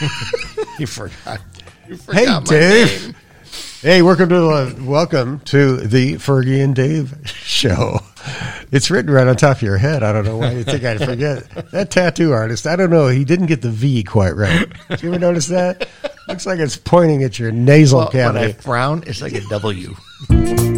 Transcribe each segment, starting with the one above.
you forgot. You Hey, forgot my Dave. name. Hey, welcome to uh, welcome to the Fergy and Dave show. It's written right on top of your head. I don't know why you think I'd forget that tattoo artist. I don't know. He didn't get the V quite right. Did you ever notice that? Looks like it's pointing at your nasal Well, when I cavity. frown, it's like a W.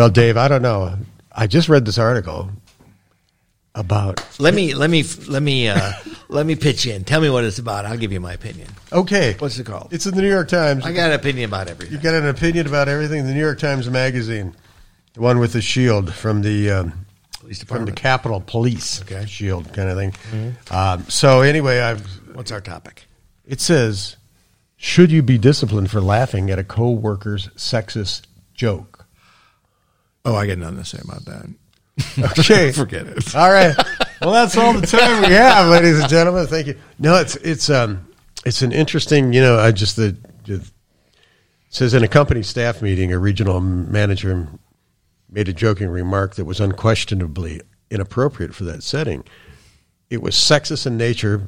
Well, Dave, I don't know. I just read this article about. Let me let me let me uh, let me pitch in. Tell me what it's about. I'll give you my opinion. Okay, What's it called? It's in the New York Times. I got an opinion about everything. You've got an opinion about everything. The New York Times Magazine, the one with the shield from the um, Police from the. Capitol Police Okay. shield kind of thing. Um, so anyway, I've What's our topic? it says, should you be disciplined for laughing at a co-worker's sexist joke? Oh, I got nothing to say about that. Okay, Forget it. All right. Well, that's all the time we have, ladies and gentlemen. Thank you. No, it's it's um it's an interesting. You know, I just the, the it says in a company staff meeting, a regional manager made a joking remark that was unquestionably inappropriate for that setting. It was sexist in nature,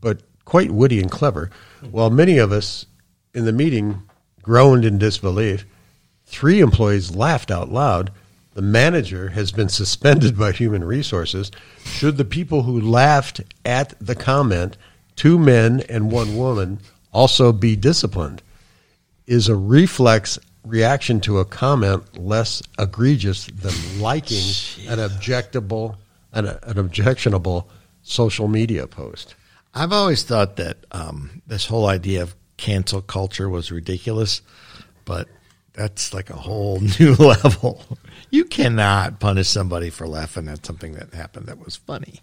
but quite witty and clever. While many of us in the meeting groaned in disbelief, three employees laughed out loud. The manager has been suspended by human resources. Should the people who laughed at the comment, two men and one woman, also be disciplined? Is a reflex reaction to a comment less egregious than liking an objectable an, an objectionable social media post? I've always thought that um, this whole idea of cancel culture was ridiculous, but that's like a whole new level. You cannot punish somebody for laughing at something that happened that was funny.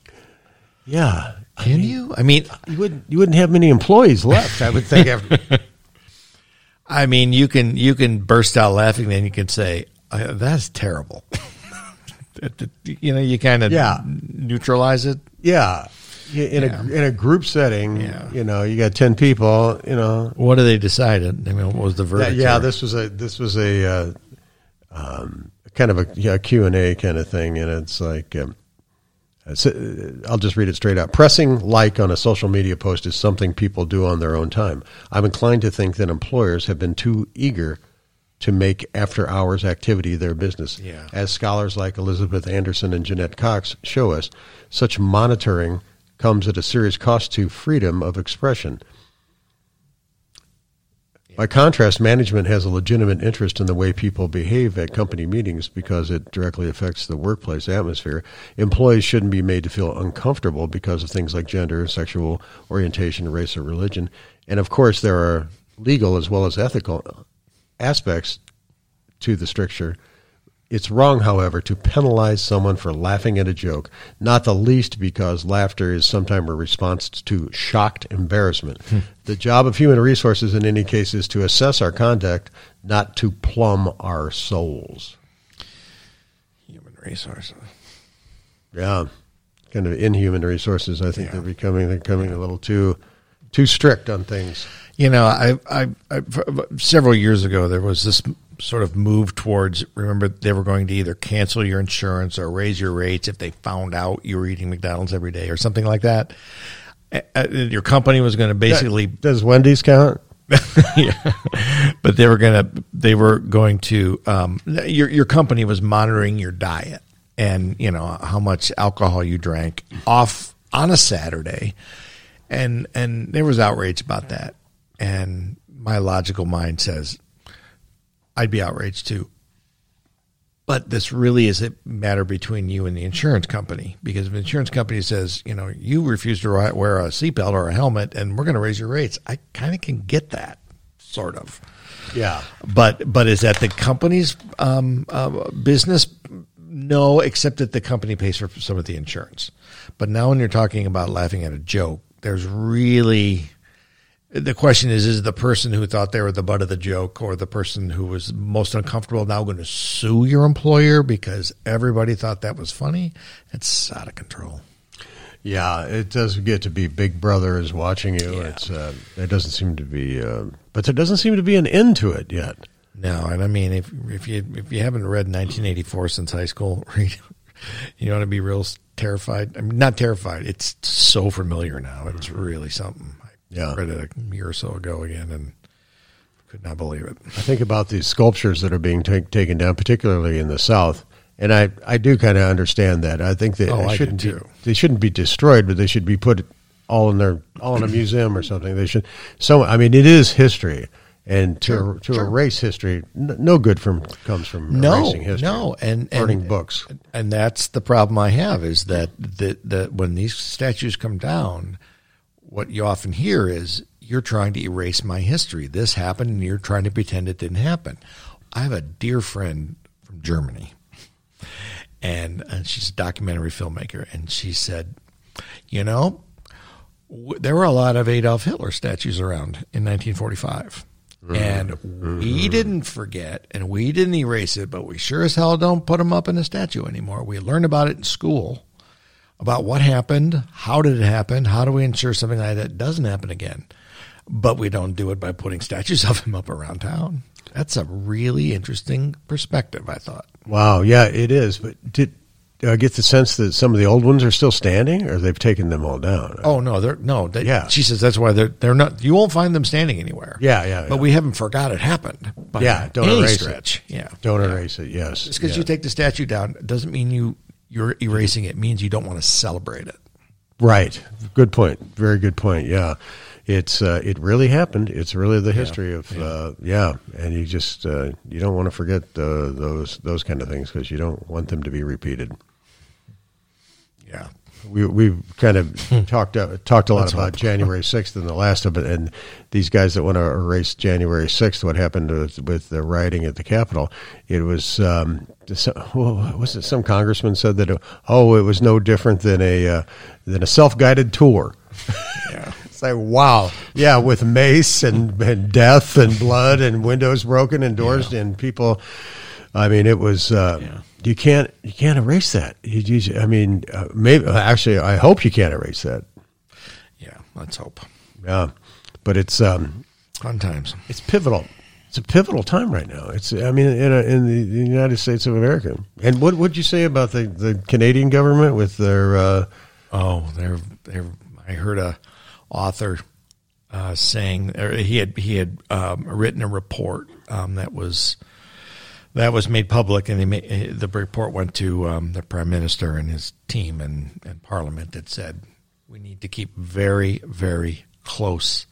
Yeah, Can you? I mean, you wouldn't you wouldn't have many employees left. I would think after I mean, you can you can burst out laughing, then you can say uh, that's terrible. you know, you kind of Yeah. neutralize it. yeah. In Yeah. a in a group setting, Yeah. you know, you got ten people. You know, What do they decide? I mean, what was the verdict? yeah, this was a this was a uh, um, kind of a yeah, Q and A kind of thing, and it's like um, uh, I'll just read it straight out. Pressing like on a social media post is something people do on their own time. I'm inclined to think that employers have been too eager to make after hours activity their business. Yeah. As scholars like Elizabeth Anderson and Jeanette Cox show us, such monitoring comes at a serious cost to freedom of expression. By contrast, management has a legitimate interest in the way people behave at company meetings because it directly affects the workplace atmosphere. Employees shouldn't be made to feel uncomfortable because of things like gender, sexual orientation, race, or religion. And of course, there are legal as well as ethical aspects to the stricture. It's wrong, however, to penalize someone for laughing at a joke, not the least because laughter is sometimes a response to shocked embarrassment. Hmm. the job of human resources in any case is to assess our conduct, not to plumb our souls. human resources. Yeah. Kind of inhuman resources. I think Yeah. they're becoming they're becoming a little too too strict on things. You know, I, I, I several years ago there was this sort of move towards. Remember, they were going to either cancel your insurance or raise your rates if they found out you were eating McDonald's every day or something like that. Uh, uh, Your company was going to basically Does Wendy's count? yeah. but they were gonna they were going to um, your your company was monitoring your diet and you know how much alcohol you drank off on a Saturday, and and there was outrage about that, and my logical mind says I'd be outraged too. But this really is a matter between you and the insurance company because if the insurance company says, you know, you refuse to wear a seatbelt or a helmet and we're going to raise your rates, I kind of can get that, sort of. Yeah. But but is that the company's um, uh, business? No, except that the company pays for some of the insurance. But now when you're talking about laughing at a joke, there's really the question is: Is the person who thought they were the butt of the joke, or the person who was most uncomfortable, now going to sue your employer because everybody thought that was funny? It's out of control. Yeah, it does get to be Big Brother is watching you. Yeah. It's uh, there doesn't seem to be, uh, but there doesn't seem to be an end to it yet. No, and I mean, if if you if you haven't read 1984 since high school, read, you want to be real terrified. I mean, not terrified. It's so familiar now. It's really something. I Yeah. read it a year or so ago again, and could not believe it. I think about these sculptures that are being ta- taken down, particularly in the South, and I, I do kind of understand that. I think that Oh, shouldn't be, they shouldn't be destroyed, but they should be put all in their all in a museum or something. They should. So I mean, it is history, and to Sure, to sure. erase history, n- no good from comes from No, erasing history. no, and, and burning books. and that's the problem I have is that that that when these statues come down, what you often hear is you're trying to erase my history. This happened, and you're trying to pretend it didn't happen. I have a dear friend from Germany, and, and she's a documentary filmmaker, and she said, you know, w- there were a lot of Adolf Hitler statues around in 1945. Mm-hmm. And we mm-hmm. didn't forget and we didn't erase it, but we sure as hell don't put them up in a statue anymore. We learned about it in school about what happened, how did it happen, how do we ensure something like that doesn't happen again. But we don't do it by putting statues of him up around town. That's a really interesting perspective, I thought. Wow, yeah, it is. But did I get the sense that some of the old ones are still standing, or they've taken them all down? Oh no, they're no. They, Yeah. she says that's why they're they're not. You won't find them standing anywhere. Yeah, yeah, But yeah. we haven't forgot it happened. Yeah, don't erase it. Yeah, Don't erase it. Yes, Just because yeah. you take the statue down doesn't mean you you're erasing it. Means you don't want to celebrate it. Right. Good point. Very good point. Yeah. It's uh, it really happened. It's really the history of yeah. Uh, yeah. And you just uh, you don't want to forget uh, those those kind of things because you don't want them to be repeated. Yeah. We we've kind of talked uh, talked a lot Let's about hope. January sixth and the last of it, and these guys that want to erase January sixth, what happened with, with the rioting at the Capitol? It was um, some, was it? Some congressman said that oh, it was no different than a uh, than a self guided tour. Yeah. It's like wow, yeah, with mace and, and death and blood and windows broken and doors and people. I mean, it was. Uh, Yeah. You can't. You can't erase that. You, you, I mean, uh, maybe. Actually, I hope you can't erase that. Yeah. Let's hope. Yeah, but it's um, Fun times. it's pivotal. It's a pivotal time right now. It's. I mean, in a, in the, the United States of America. And what would you say about the, the Canadian government with their? Uh, Oh, they're they're. I heard a author uh, saying he had he had um, written a report um, that was that was made public, and made, the report went to um, the prime minister and his team and, and parliament that said we need to keep very very close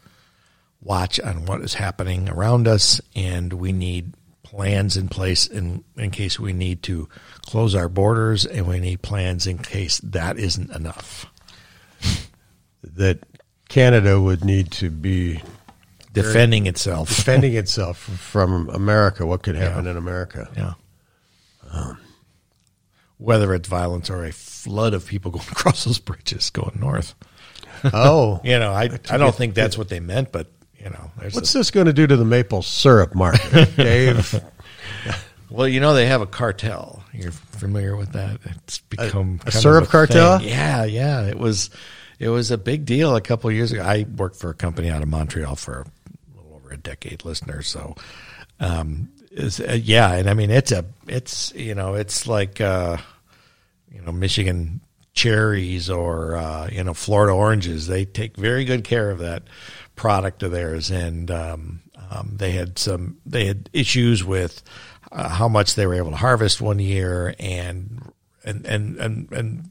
watch on what is happening around us, and we need plans in place in in case we need to close our borders, and we need plans in case that isn't enough. that Canada would need to be Defending itself. defending itself from America. What could happen Yeah. in America? Yeah. Um, whether it's violence or a flood of people going across those bridges going north. Oh, You know, I I don't think that's what they meant, but you know, there's what's a- this going to do to the maple syrup market, Dave? well, you know, they have a cartel. You're familiar with that? It's become a kind of syrup thing. cartel? Yeah, yeah. It was it was a big deal a couple of years ago. I worked for a company out of Montreal for a decade, listeners. So, um, is uh, yeah, and I mean it's a it's you know it's like uh, you know Michigan cherries or uh, you know Florida oranges. They take very good care of that product of theirs, and um, um, they had some they had issues with uh, how much they were able to harvest one year, and and and and, and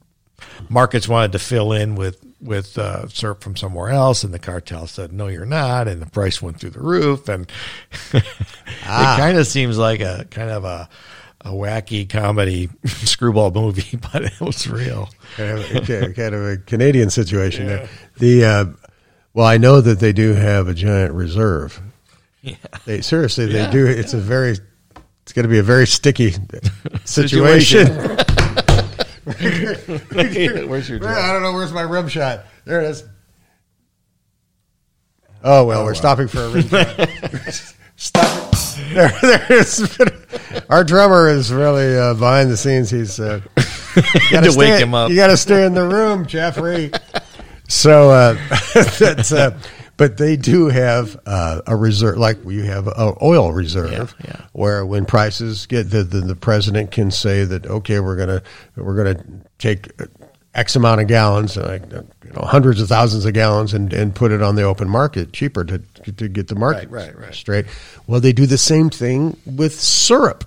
markets wanted to fill in with with uh, syrup from somewhere else, and the cartel said, "No, you're not," and the price went through the roof, and it kind of seems like a kind of a a wacky comedy screwball movie, but it was real. kind, of, a- kind of a Canadian situation there. The uh, well, I know that they do have a giant reserve. Yeah. They seriously, they do. It's a very, it's going to be a very sticky situation. Where's your drink? I don't know. Where's my rim shot? There it is. Oh well, we're stopping for a rim shot. Stop. There, there is. Our drummer is really uh, behind the scenes. He's uh, To wake him up. You got to stay in the room, Jeffrey. So uh, that's. Uh, but they do have uh, a reserve, like you have an oil reserve, Yeah, yeah. where when prices get the, the the president can say that okay, we're gonna we're gonna take X amount of gallons, like you know, hundreds of thousands of gallons, and, and put it on the open market cheaper to to get the market Right, right, right. straight. Well, they do the same thing with syrup,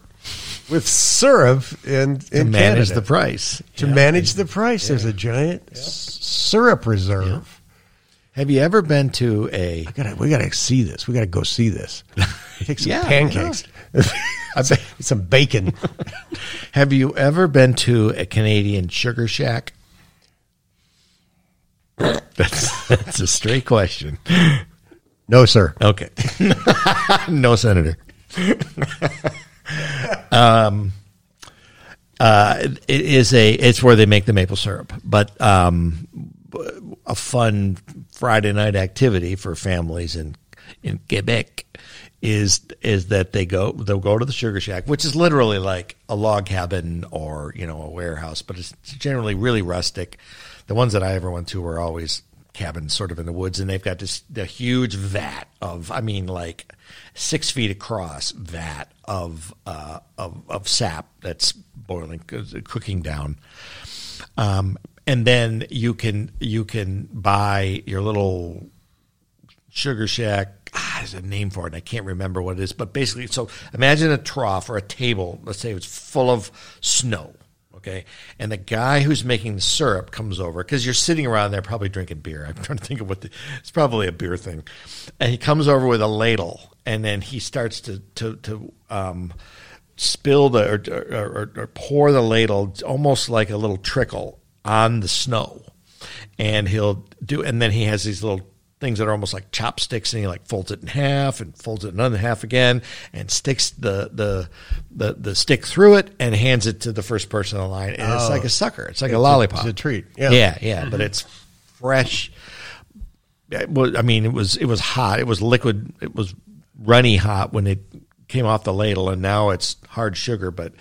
with syrup and to in manage Canada. the price. To Yeah. manage the price, there's a giant s- syrup reserve. Have you ever been to a? I gotta, we gotta see this. We gotta go see this. Take some Yeah, pancakes, some bacon. Have you ever been to a Canadian sugar shack? That's that's a straight question. No, sir. Okay, no senator. um, uh, it is a it's where they make the maple syrup, but um, a fun Friday night activity for families in in Quebec is is that they go they'll go to the sugar shack, which is literally like a log cabin or you know a warehouse, but it's generally really rustic. The ones that I ever went to were always cabins sort of in the woods, and they've got this the huge vat of I mean like six feet across vat of uh, of of sap that's boiling cooking down. Um, and then you can you can buy your little sugar shack. Ah, there's a name for it. And I can't remember what it is, but basically, so imagine a trough or a table. Let's say it's full of snow. Okay, and the guy who's making the syrup comes over because you're sitting around there probably drinking beer. I'm trying to think of what the, it's probably a beer thing, and he comes over with a ladle, and then he starts to to to um, spill the or, or, or, or pour the ladle almost like a little trickle on the snow, and he'll do, and then he has these little things that are almost like chopsticks, and he like folds it in half and folds it another half again, and sticks the the the, the stick through it and hands it to the first person in the line, and it's oh. like a sucker, it's like a lollipop, it's a treat. Yeah. yeah, yeah, mm-hmm. but it's fresh. I mean, it was it was hot. It was liquid. It was runny hot when it came off the ladle, and now it's hard sugar. But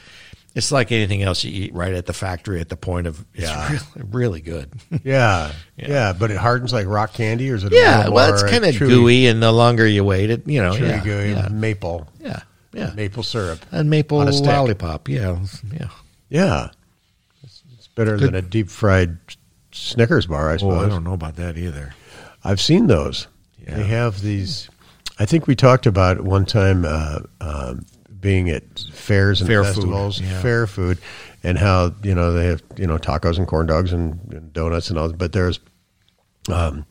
it's like anything else you eat right at the factory at the point of it's Yeah. really, really good. Yeah, yeah, but it hardens like rock candy, or is it? yeah, well, it's kind of chewy- gooey, and the longer you wait, it you know, chewy, yeah, gooey yeah, maple, yeah, yeah. maple syrup. and maple on a lollipop. Yeah, yeah. Yeah, it's, it's better than a deep fried Snickers bar, I Oh. I don't know about that either. I've seen those. Yeah. They have these. I think we talked about one time uh, um, being at fairs and Fair food, festivals, yeah. fair food, and how you know they have you know tacos and corn dogs and, and donuts and all. But there's, um,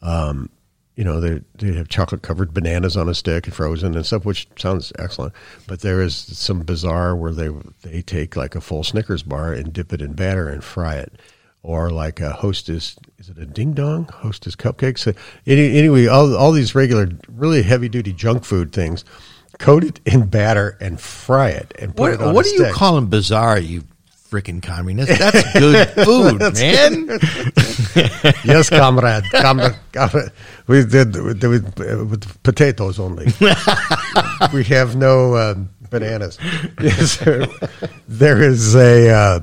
um, you know they they have chocolate covered bananas on a stick and frozen and stuff, which sounds excellent. But there is some bizarre where they they take like a full Snickers bar and dip it in batter and fry it or like a hostess is it a ding dong hostess cupcakes any, anyway all, all these regular really heavy duty junk food things coat it in batter and fry it and put What, it on what a are you call them bizarre? You freaking communist! That's good food, man. yes comrade comrade, comrade. we did with, potatoes only we have no uh, bananas yes there- there is a uh,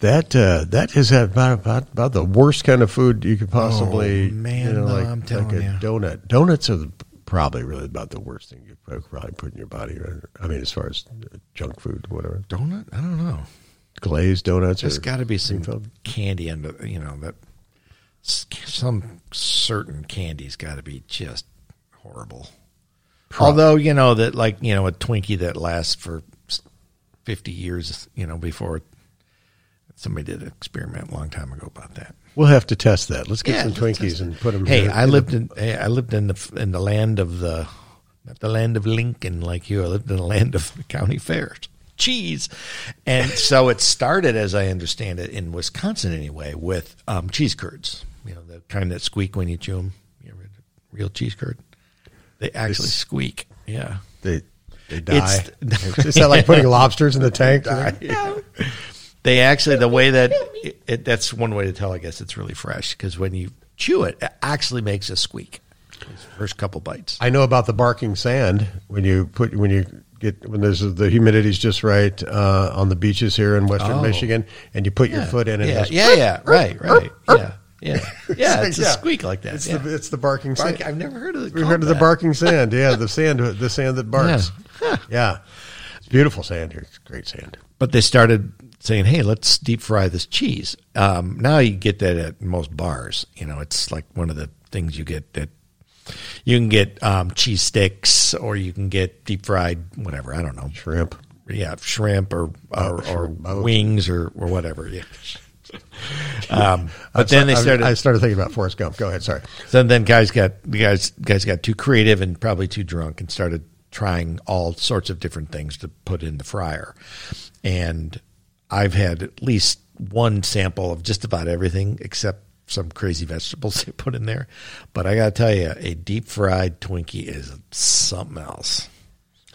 that uh, that is about, about about the worst kind of food you could possibly Oh, man, you know, no, like, I'm telling like a you. donut donuts are probably really about the worst thing you could probably put in your body? I mean as far as uh, junk food whatever Donut? I don't know. glazed donuts There's got to be some cream-filled. candy under, you know, that some certain candy's got to be just horrible. Although you know that, like you know, a Twinkie that lasts for fifty years, you know, before somebody did an experiment a long time ago about that. We'll have to test that let's get Yeah, some Twinkies and put them Hey, I lived in hey, I lived in the in the land of the not the land of Lincoln like you. I lived in the land of the county fairs. Cheese, and so it started, as I understand it, in Wisconsin anyway, with um, cheese curds. You know, the kind that squeak when you chew them. You ever had a real cheese curd? They actually This- squeak. Yeah. they they die It's- is that like putting lobsters in the tank They actually the way that it, it, that's one way to tell. I guess it's really fresh because when you chew it, it actually makes a squeak. First couple bites. I know about the barking sand when you put when you get when there's the humidity's just right uh, on the beaches here in Western Oh. Michigan, and you put your foot in it. Yeah, it yeah, yeah. Right, right. Yeah, Yeah, yeah, like, it's a squeak like that. It's yeah. the it's the barking Bark- sand. I've never heard of it. We've heard of the barking sand. Yeah, the sand the sand that barks. Yeah. It's beautiful sand here. It's great sand. But they started saying, "Hey, let's deep fry this cheese." Um, now you get that at most bars. You know, it's like one of the things you get that you can get um, cheese sticks, or you can get deep fried whatever. I don't know, Shrimp. yeah, shrimp or or, or shrimp, oh. wings or or whatever. Yeah. Um, but then they started. I started thinking about Forrest Gump. Go ahead. Sorry. Then then guys got the guys guys got too creative and probably too drunk and started trying all sorts of different things to put in the fryer. And I've had at least one sample of just about everything except some crazy vegetables they put in there. But I got to tell you, a deep fried Twinkie is something else.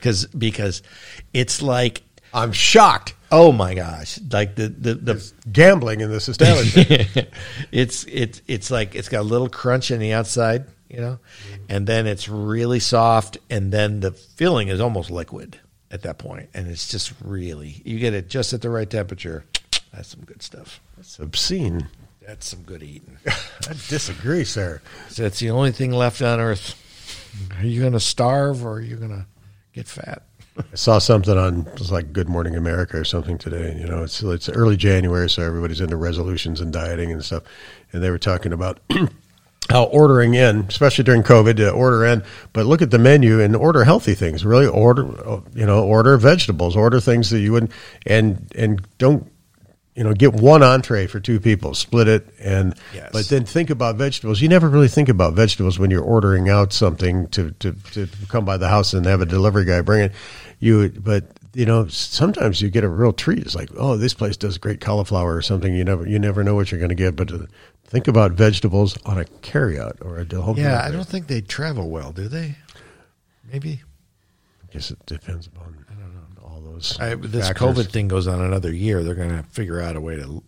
Cuz because it's like I'm shocked. oh my gosh, like the the the Gambling in this establishment. it's it's it's like it's got a little crunch in the outside, you know, and then it's really soft, and then the filling is almost liquid at that point, and it's just really you get it just at the right temperature. That's some good stuff. That's obscene. That's some good eating. I disagree, sir. So that's the only thing left on earth. Are you going to starve or are you going to get fat? I saw something on like Good Morning America or something today. You know, it's it's early January, so everybody's into resolutions and dieting and stuff. And they were talking about how ordering in, especially during COVID, to order in, but look at the menu and order healthy things. Really order, you know, order vegetables, order things that you wouldn't, and and don't. You know, get one entree for two people, split it, and Yes. but then think about vegetables. You never really think about vegetables when you're ordering out something to, to, to come by the house and have a delivery guy bring it. You, but you know, sometimes you get a real treat. It's like, oh, this place does great cauliflower or something. You never, you never know what you're going to get. But uh, think about vegetables on a carryout or a home. Yeah, I don't think they travel well, do they? Maybe. I guess it depends upon I don't know all those. I, this factors. COVID thing goes on another year. They're going to figure out a way to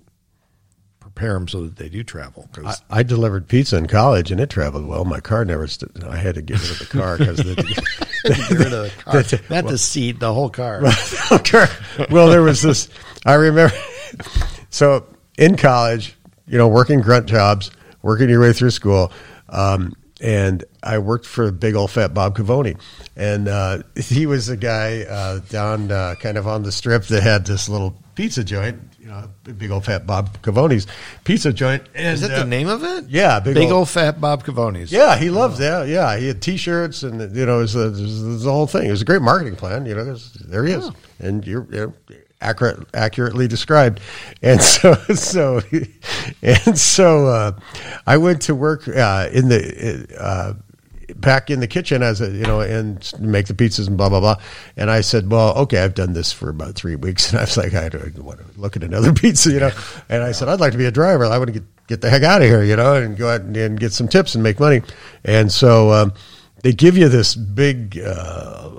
prepare them so that they do travel. I, Because I delivered pizza in college and it traveled well. My car never. St- I had to get rid of the car because the, rid of the car, not the seat, the whole car. okay. Well, there was this. I remember. So in college, you know, working grunt jobs, working your way through school, um, and I worked for big old fat Bob Cavoni, and uh, he was a guy uh, down uh, kind of on the strip that had this little pizza joint. You know, big old fat Bob Cavoni's pizza joint. And, Is that uh, the name of it? Yeah, big, Big, old, old, fat Bob Cavoni's. Yeah, he loved that. Yeah, he had T-shirts, and you know, it was, a, it was- the whole thing. It was a great marketing plan. You know, there he is, and you're, you're accurate, accurately described. And so, so, and so, uh, I went to work uh, in the. Back in the kitchen as a you know and make the pizzas and blah blah blah. And i said well okay i've done this for about three weeks. And i was like i don't want to look at another pizza you know? And i said i'd like to be a driver. I want to get get the heck out of here you know and go out and, and get some tips and make money. And so um, they give you this big uh,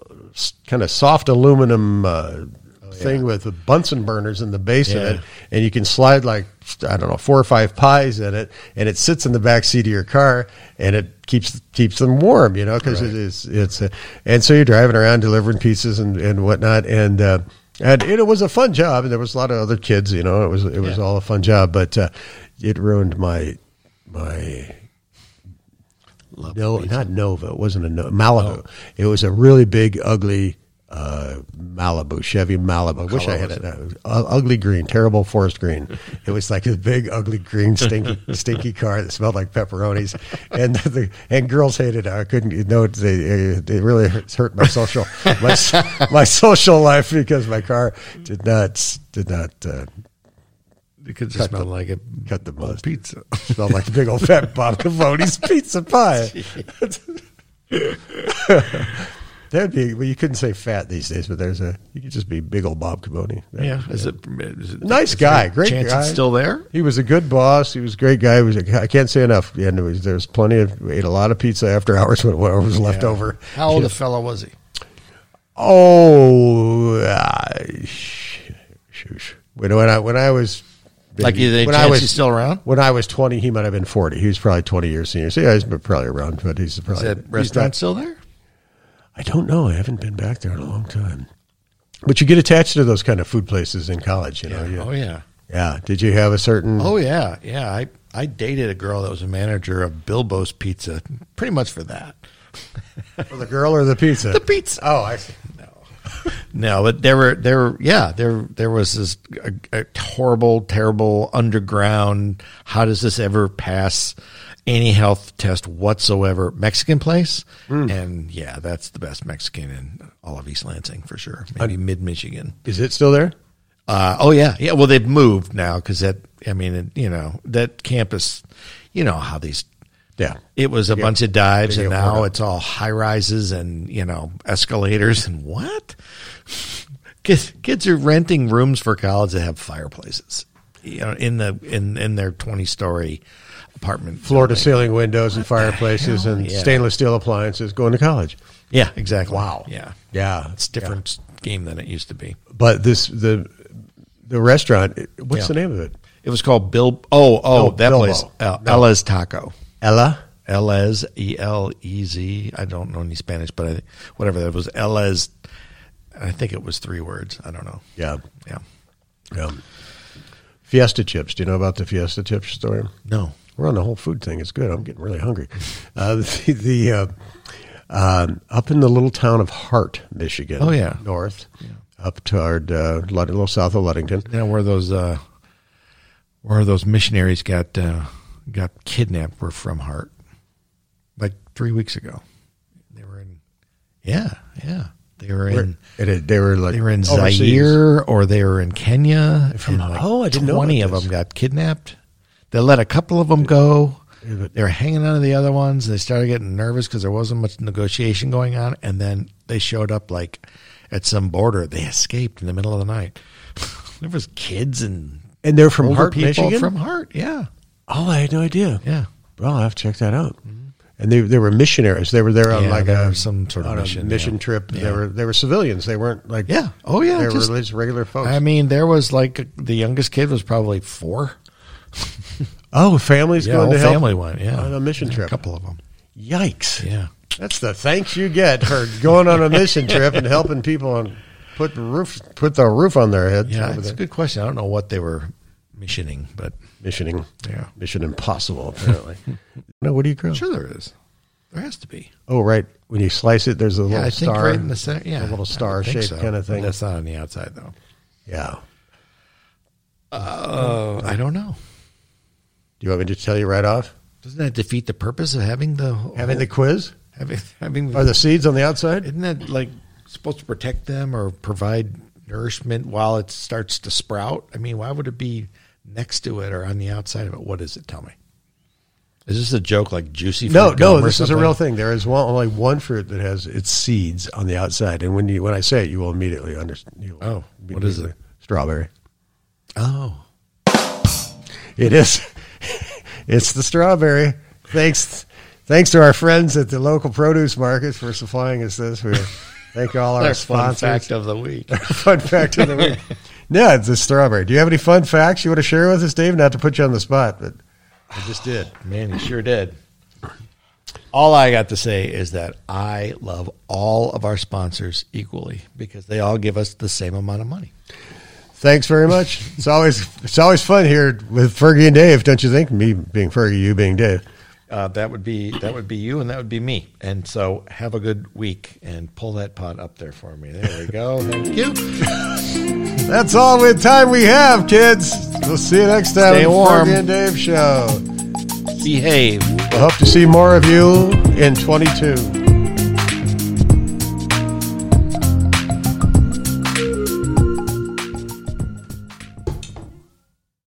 kind of soft aluminum uh, thing with the Bunsen burners in the base of it, and you can slide like I don't know four or five pies in it, and it sits in the back seat of your car, and it keeps keeps them warm, you know, because Right. it is it's a, and so you're driving around delivering pizzas and and whatnot, and. Uh, and it, was a fun job, and there was a lot of other kids. You know, it was it was Yeah. all a fun job, but uh, it ruined my my Love no, pizza. not Nova. It wasn't a no, Malibu. It was a really big, ugly uh, Malibu, Chevy Malibu. I wish I had was it. Uh, ugly green, terrible forest green. it was like a big, ugly green, stinky, stinky car that smelled like pepperonis, and the and girls hated it. I couldn't, you know, they they really hurt, my social my my social life because my car did not did not. Uh, because it smelled the- like a cut the buzz. pizza. smelled like the big old fat Bob Cavoni's pizza pie. That'd be well. You couldn't say fat these days, but there's a you could just be big old Bob Cavoni. yeah, is it, is it Nice is guy, there great chance guy. It's still there. He was a good boss. He was a great guy. He was a, I can't say enough. And there was, there plenty of we ate a lot of pizza after hours when whatever was left Yeah. over. How old a fellow was he? Oh, uh, sh- shush. When, when I when I was Like, is there a when I was he's still around? When I was twenty, he might have been forty. He was probably twenty years senior. So yeah, he's probably around, but he's Is probably that he's not- still there? I don't know. I haven't been back there in a long time. But you get attached to those kind of food places in college, you know. Yeah. Yeah. Oh yeah. yeah. Did you have a certain? Oh yeah, yeah. I I dated a girl that was a manager of Bilbo's Pizza, pretty much for that. For the girl or the pizza? The pizza. Oh, I see. No, but there were there were yeah there there was this a, a horrible terrible underground. How does this ever pass any health test whatsoever? Mexican place, and yeah, that's the best Mexican in all of East Lansing for sure. Maybe mid Michigan. Is it still there? Uh, oh yeah, yeah. Well, they've moved now because that. I mean, it, you know that campus. You know how these. Yeah. It was a bunch of dives, and now it's all high rises and you know escalators and what? Kids, kids are renting rooms for college that have fireplaces. You know, in the in in their twenty story apartment. Floor to ceiling windows and fireplaces and Yeah. stainless steel appliances going to college. Yeah, exactly. Wow. Yeah, Yeah. it's a different game than it used to be. But this, the, the restaurant, what's Yeah. the name of it? It was called Bill. Oh, oh, Oh, that Bilbo. place, uh, No. Ella's Taco. Ella? Elez, E L E Z. I don't know any Spanish, but I, whatever that was, Elez. I think it was three words. I don't know. Yeah. Yeah. yeah. Fiesta chips. Do you know about the Fiesta chips story? No. We're on the whole food thing. It's good. I'm getting really hungry. Uh, the the uh, um, up in the little town of Hart, Michigan. Oh, yeah. north, up toward uh, Lud- a little south of Ludington. Know where those uh, where those missionaries got uh, got kidnapped were from Hart, like three weeks ago. They were in. Yeah, yeah. They were in. It they were like They were in overseas. Zaire or they were in Kenya. From- and like oh, I didn't know Twenty of them got kidnapped. They let a couple of them go. They were hanging on to the other ones. They started getting nervous because there wasn't much negotiation going on, and then they showed up like at some border. They escaped in the middle of the night. there was kids and And they're from Hart, Michigan. from Hart. Yeah, oh, I had no idea. yeah. Well, I have to check that out. And they they were missionaries. They were there on Mm-hmm. Yeah, like a some sort of mission, mission yeah. trip. They were they were civilians. They weren't like Yeah. Oh, yeah, They were just- just regular folks. I mean, there was like the youngest kid was probably four. oh, families Yeah, going to help family went. Yeah, on a mission Yeah, trip. A couple of them. Yikes! Yeah. That's the thanks you get for going on a mission trip and helping people on put roof put the roof on their heads. Yeah, it's a good question. I don't know what they were missioning, but missioning. Yeah. Mission Impossible. Apparently. no, what do you grow? I'm sure there is. There has to be. Oh, right. When you slice it, there's a little Yeah, think star. right in the center. Yeah, a little star shaped so. kind of thing. That's not on the outside though. yeah. Uh, I don't know. Do you want me to tell you right off? Doesn't that defeat the purpose of having the Having the quiz? having having Are the seeds on the outside? isn't that like supposed to protect them or provide nourishment while it starts to sprout? I mean, why would it be next to it or on the outside of it? What is it? Tell me. Is this a joke like juicy? No, fruit gum no. or This is a real thing. There is one, only one fruit that has its seeds on the outside, and when you when I say it, you will immediately understand. You will Oh, what is it? Strawberry. Oh, It is. It's the strawberry. Thanks, thanks to our friends at the local produce markets for supplying us this. We thank all our our fun sponsors. fact of the week. fun fact of the week. No, it's a strawberry. Do you have any fun facts you want to share with us, Dave? Not to put you on the spot, but I just did. Man, you sure did. All I got to say is that I love all of our sponsors equally because they all give us the same amount of money. Thanks very much. It's always it's always fun here with Fergy and Dave, don't you think? Me being Fergy, you being Dave. Uh, that would be that would be you, and that would be me. And so, have a good week, and pull that pot up there for me. There we go. Thank you. That's all the time we have, kids. We'll see you next time Stay on the warm. Fergy and Dave show. Behave. I hope to see more of you in 22.